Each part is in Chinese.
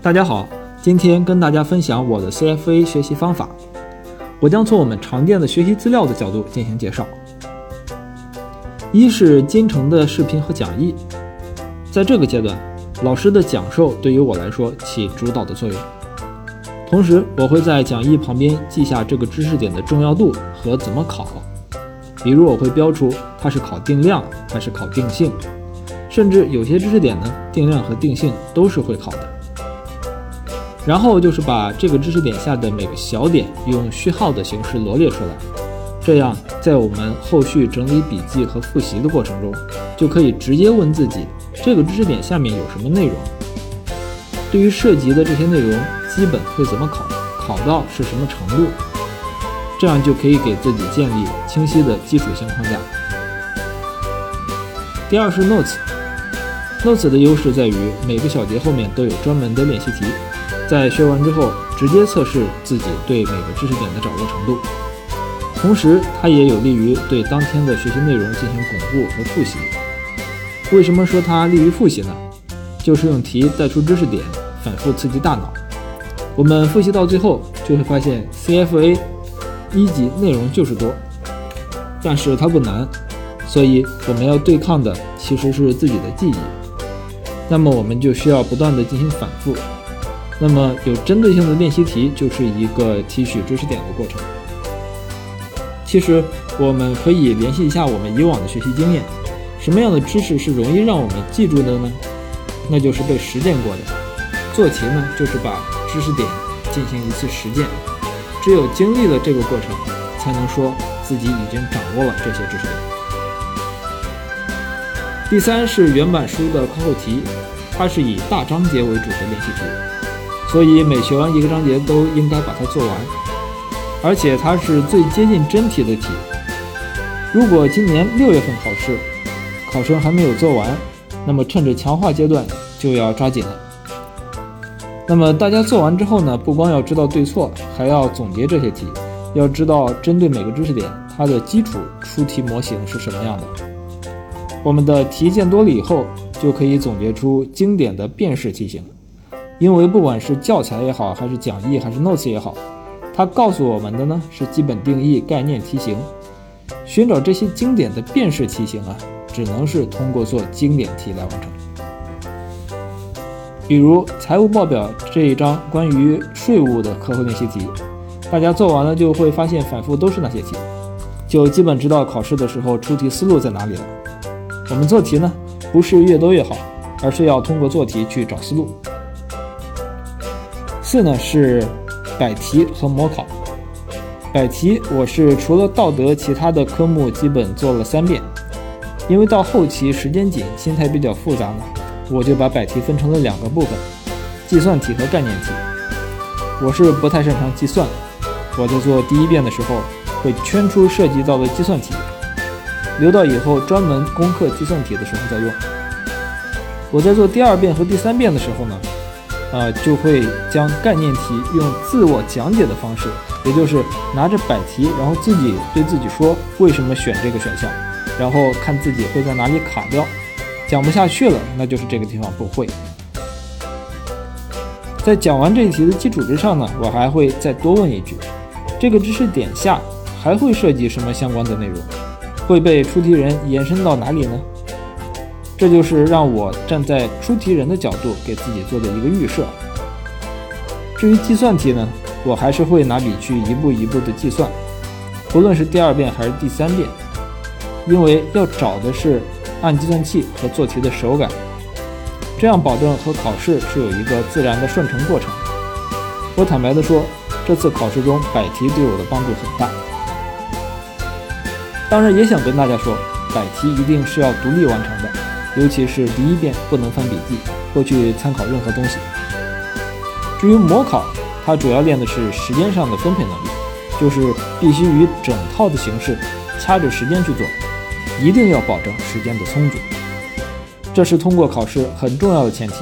大家好，今天跟大家分享我的 CFA 学习方法。我将从我们常见的学习资料的角度进行介绍。一是金城的视频和讲义，在这个阶段，老师的讲授对于我来说起主导的作用。同时，我会在讲义旁边记下这个知识点的重要度和怎么考。比如，我会标出它是考定量还是考定性，甚至有些知识点呢，定量和定性都是会考的。然后就是把这个知识点下的每个小点用序号的形式罗列出来，这样在我们后续整理笔记和复习的过程中，就可以直接问自己这个知识点下面有什么内容。对于涉及的这些内容，基本会怎么考，考到是什么程度，这样就可以给自己建立清晰的基础性框架。第二是 notes，notes 的优势在于每个小节后面都有专门的练习题。在学完之后，直接测试自己对每个知识点的掌握程度，同时它也有利于对当天的学习内容进行巩固和复习。为什么说它利于复习呢？就是用题带出知识点，反复刺激大脑。我们复习到最后，就会发现 CFA 一级内容就是多，但是它不难，所以我们要对抗的其实是自己的记忆。那么我们就需要不断的进行反复。那么有针对性的练习题就是一个提取知识点的过程。其实我们可以联系一下我们以往的学习经验，什么样的知识是容易让我们记住的呢？那就是被实践过的。做题呢，就是把知识点进行一次实践，只有经历了这个过程，才能说自己已经掌握了这些知识点。第三是原版书的课后题，它是以大章节为主的练习题。所以每学完一个章节都应该把它做完，而且它是最接近真题的题。如果今年六月份考试，考生还没有做完，那么趁着强化阶段就要抓紧了。那么大家做完之后呢，不光要知道对错，还要总结这些题，要知道针对每个知识点它的基础出题模型是什么样的。我们的题见多了以后，就可以总结出经典的辨识题型。因为不管是教材也好，还是讲义，还是 notes 也好，它告诉我们的呢是基本定义、概念、题型。寻找这些经典的辨识题型啊，只能是通过做经典题来完成。比如财务报表这一章关于税务的课后练习题，大家做完了就会发现反复都是那些题，就基本知道考试的时候出题思路在哪里了。我们做题呢，不是越多越好，而是要通过做题去找思路。四呢是百题和模考。百题我是除了道德，其他的科目基本做了三遍。因为到后期时间紧，心态比较复杂呢，我就把百题分成了两个部分：计算题和概念题。我是不太擅长计算，我在做第一遍的时候会圈出涉及到的计算题，留到以后专门攻克计算题的时候再用。我在做第二遍和第三遍的时候呢。呃，就会将概念题用自我讲解的方式，也就是拿着百题，然后自己对自己说为什么选这个选项，然后看自己会在哪里卡掉，讲不下去了，那就是这个地方不会。在讲完这一题的基础之上呢，我还会再多问一句，这个知识点下还会涉及什么相关的内容，会被出题人延伸到哪里呢？这就是让我站在出题人的角度给自己做的一个预设。至于计算题呢，我还是会拿笔去一步一步的计算，不论是第二遍还是第三遍，因为要找的是按计算器和做题的手感，这样保证和考试是有一个自然的顺承过程。我坦白的说，这次考试中百题对我的帮助很大。当然也想跟大家说，百题一定是要独立完成的。尤其是第一遍不能翻笔记或去参考任何东西。至于模考，它主要练的是时间上的分配能力，就是必须以整套的形式掐着时间去做，一定要保证时间的充足。这是通过考试很重要的前提。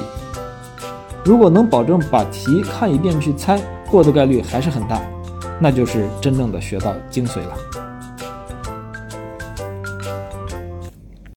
如果能保证把题看一遍去猜过的概率还是很大，那就是真正的学到精髓了。